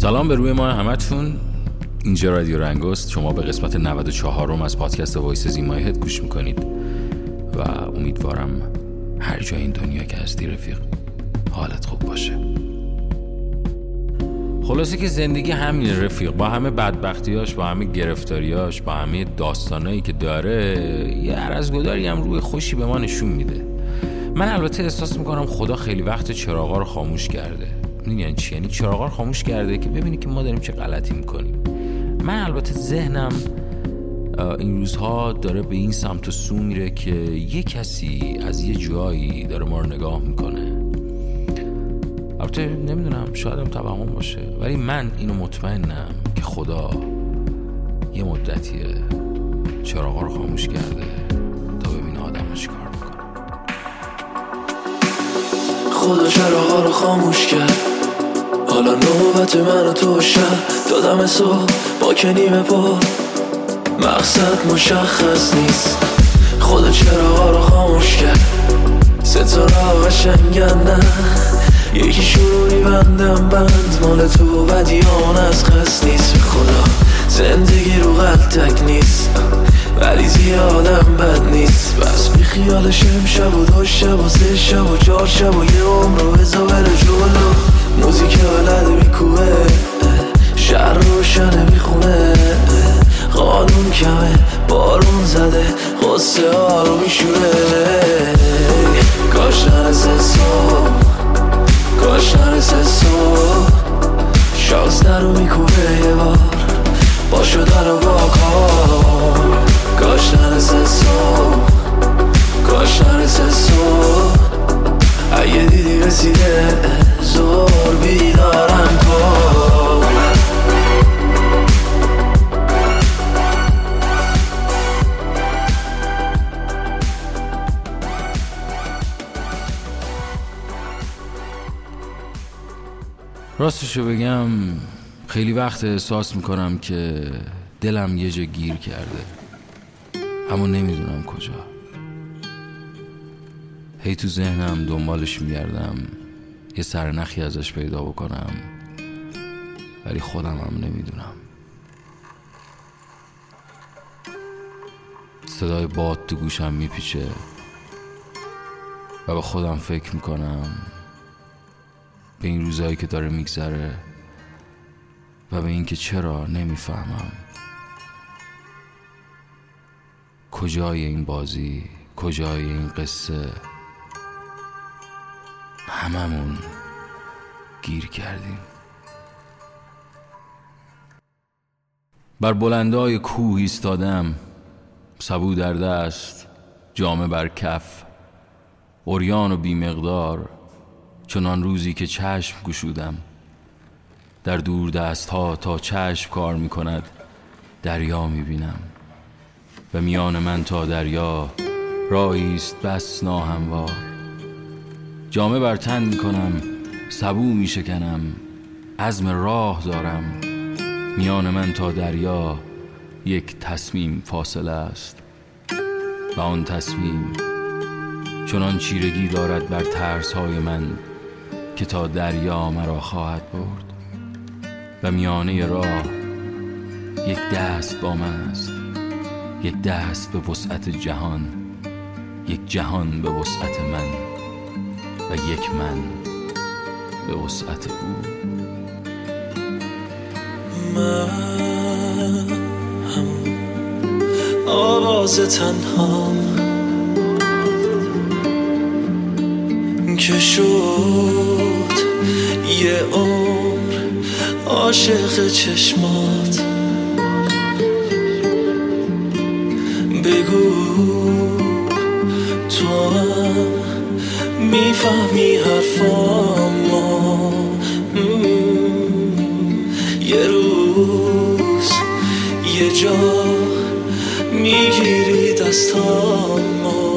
سلام به روی ما همتون. اینجا رادیو رنگست شما به قسمت 94 م از پادکست وایس زیمای گوش می‌کنید و امیدوارم هر جای این دنیا که هستی رفیق حالت خوب باشه. خلاصه که زندگی همین رفیق. با همه بدبختیاش با همه گرفتاریاش با همه داستانایی که داره یه عرضگداری هم روی خوشی به ما نشون میده. من البته احساس می‌کنم خدا خیلی وقت چراغا رو خاموش کرده. یعنی چی؟ یعنی چراغا رو خاموش کرده که ببینی که ما داریم چه غلطی می‌کنیم. من البته ذهنم این روزها داره به این سمت و سو میره که یه کسی از یه جایی داره ما رو نگاه می‌کنه. البته نمی‌دونم شاید هم توهم باشه. ولی من اینو مطمئنم که خدا یه مدتیه چراغا رو خاموش کرده تا ببینه آدم چی کار می‌کنه. خدا چراغا رو خاموش کرد. حالا نوبت من و تو شب دادم صبح با کنیم پا. مقصد مشخص نیست. خدا چراغا رو خاموش کرد. ستاره قشنگن نه. یکی شروع بندم بند. مال تو بدیان از خست نیست. خدا زندگی رو قلتک نیست. ولی زیادم بد نیست. بس بی خیال شم شب و دو شب و سه شب و چار شب و یه عمر رو بزا بره جلو. موزیک ولد میکوه شهر روشنه می‌خونه. قانون کمه. بارون زده. قصه ها رو میشونه کاش نرسه صبح کاش نرسه صبح شازده رو میکوبه یه بار. با شده رو واکن کاش نرسه صبح راستشو بگم خیلی وقت احساس می‌کنم که دلم یه جا گیر کرده. اما نمی‌دونم کجا. هی تو ذهنم دنبالش میگردم. یه سرنخی ازش پیدا بکنم. ولی خودم هم نمی‌دونم. صدای باد تو گوشم میپیچه. و به خودم فکر می‌کنم. به این روزهایی که داره میگذره و به اینکه چرا نمی‌فهمم. کجای این بازی؟ کجای این قصه؟ هممون گیر کردیم. بر بلندای کوه ایستادم. سبو در دست جامه بر کف. اوریان و بیمقدار. چنان روزی که چشم گشودم. در دور دست ها تا چشم کار می کند دریا می بینم و میان من تا دریا راهی است بس ناهموار. جامه بر تن می کنم سبو می شکنم عزم راه دارم. میان من تا دریا یک تصمیم فاصله است. و آن تصمیم چنان چیرگی دارد بر ترس های من. که تا دریا مرا خواهد برد و میانه راه یک دست با من است یک دست به وسعت جهان یک جهان به وسعت من و یک من به وسعت او. من همون آواز تنهام که شد عاشق چشمات. بگو تو هم می‌فهمی حرفامو. یه روز یه جا می‌گیری دستامو.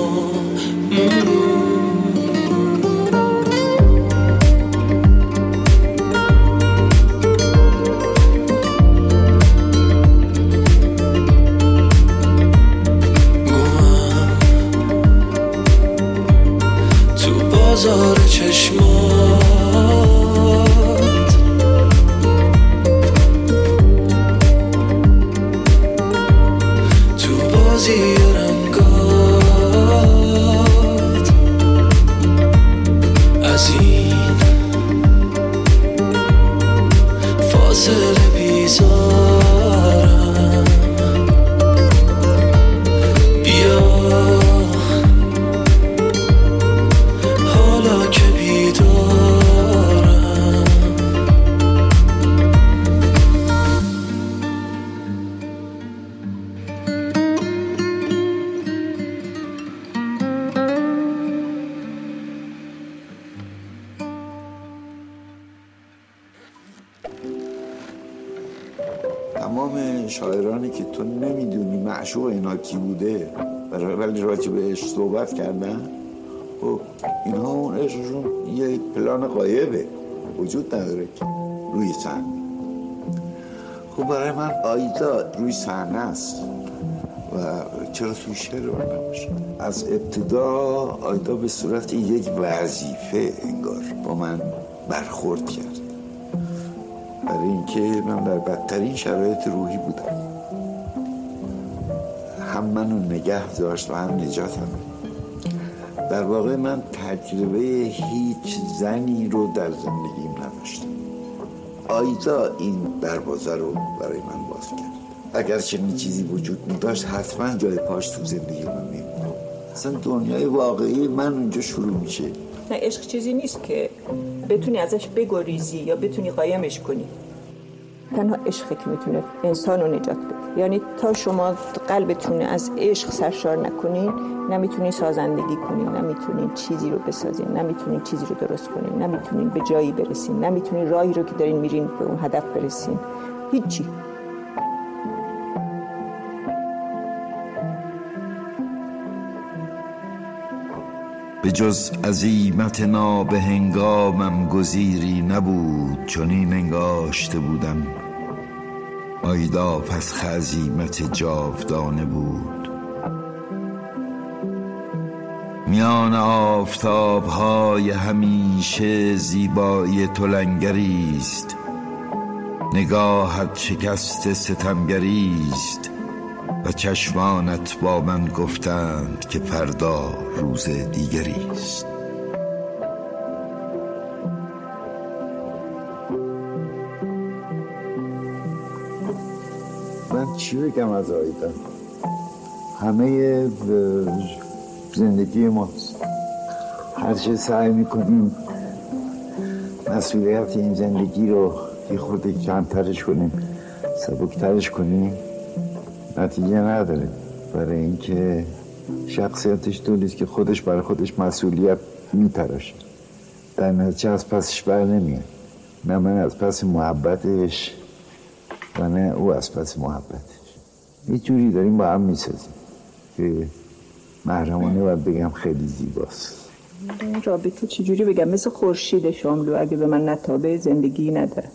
بازار چشمات. تمام شاعرانی که تو نمی‌دونی معشوق اینا کی بوده ولی راجع بهش صحبت کردن. خب اینها اون عشقشون یه پلان قایبه وجود نداره که روی صحنه. خب برای من آیدا روی صحنه است. و چرا توی شعر من نباشه؟ از ابتدا آیدا به صورت یک وظیفه انگار با من برخورد کرد. برای اینکه من در بدترین شرایط روحی بودم. هم منو نگه داشت و هم نجاتم. در واقع من تجربه هیچ زنی رو در زندگیم نداشتم. آیدا این دروازه رو برای من باز کرد. اگر چنین چیزی وجود می داشت حتما جای پاش تو زندگی من می اصلا دنیای واقعی من اونجا شروع میشه. نه عشق چیزی نیست که بتونی ازش بگریزی یا بتونی قایمش کنی. تنها عشقی که می‌تونه انسان رو نجات بده. یعنی تا شما قلبتون از عشق سرشار نکنین نمی‌تونین سازندگی کنین نمی‌تونین چیزی رو بسازین نمی‌تونین چیزی رو درست کنین نمی‌تونین به جایی برسین نمی‌تونین راهی رو که دارین میرین به اون هدف برسین. هیچی. به جز عزیمت ناب هنگامم گزیری نبود چنین انگاشته بودم. آیدا پس خزیمت جاودانه بود. میان آفتاب های همیشه زیبایی تو است. نگاهت شکست ستمگری است. چشمانت با من گفتند که فردا روز دیگری است. من چی بگم از آیدا؟ همه زندگی ماست. هر چه سعی می‌کنیم مسئولیت این زندگی رو یه خورده کمترش کنیم سبکترش کنیم. نتیجه نداره. برای اینکه شخصیتش طوریست که خودش برای خودش مسئولیت میتراشه در نتیجه از پسش بر نمیاد. نه من از پس محبتش و نه او از پس محبتش. یه جوری داریم با هم می‌سازیم که محرمانه باید بگم خیلی زیباست. این رابطه چجوری بگم؟ مثل خورشید شاملو. اگه به من نتابه زندگی نداره.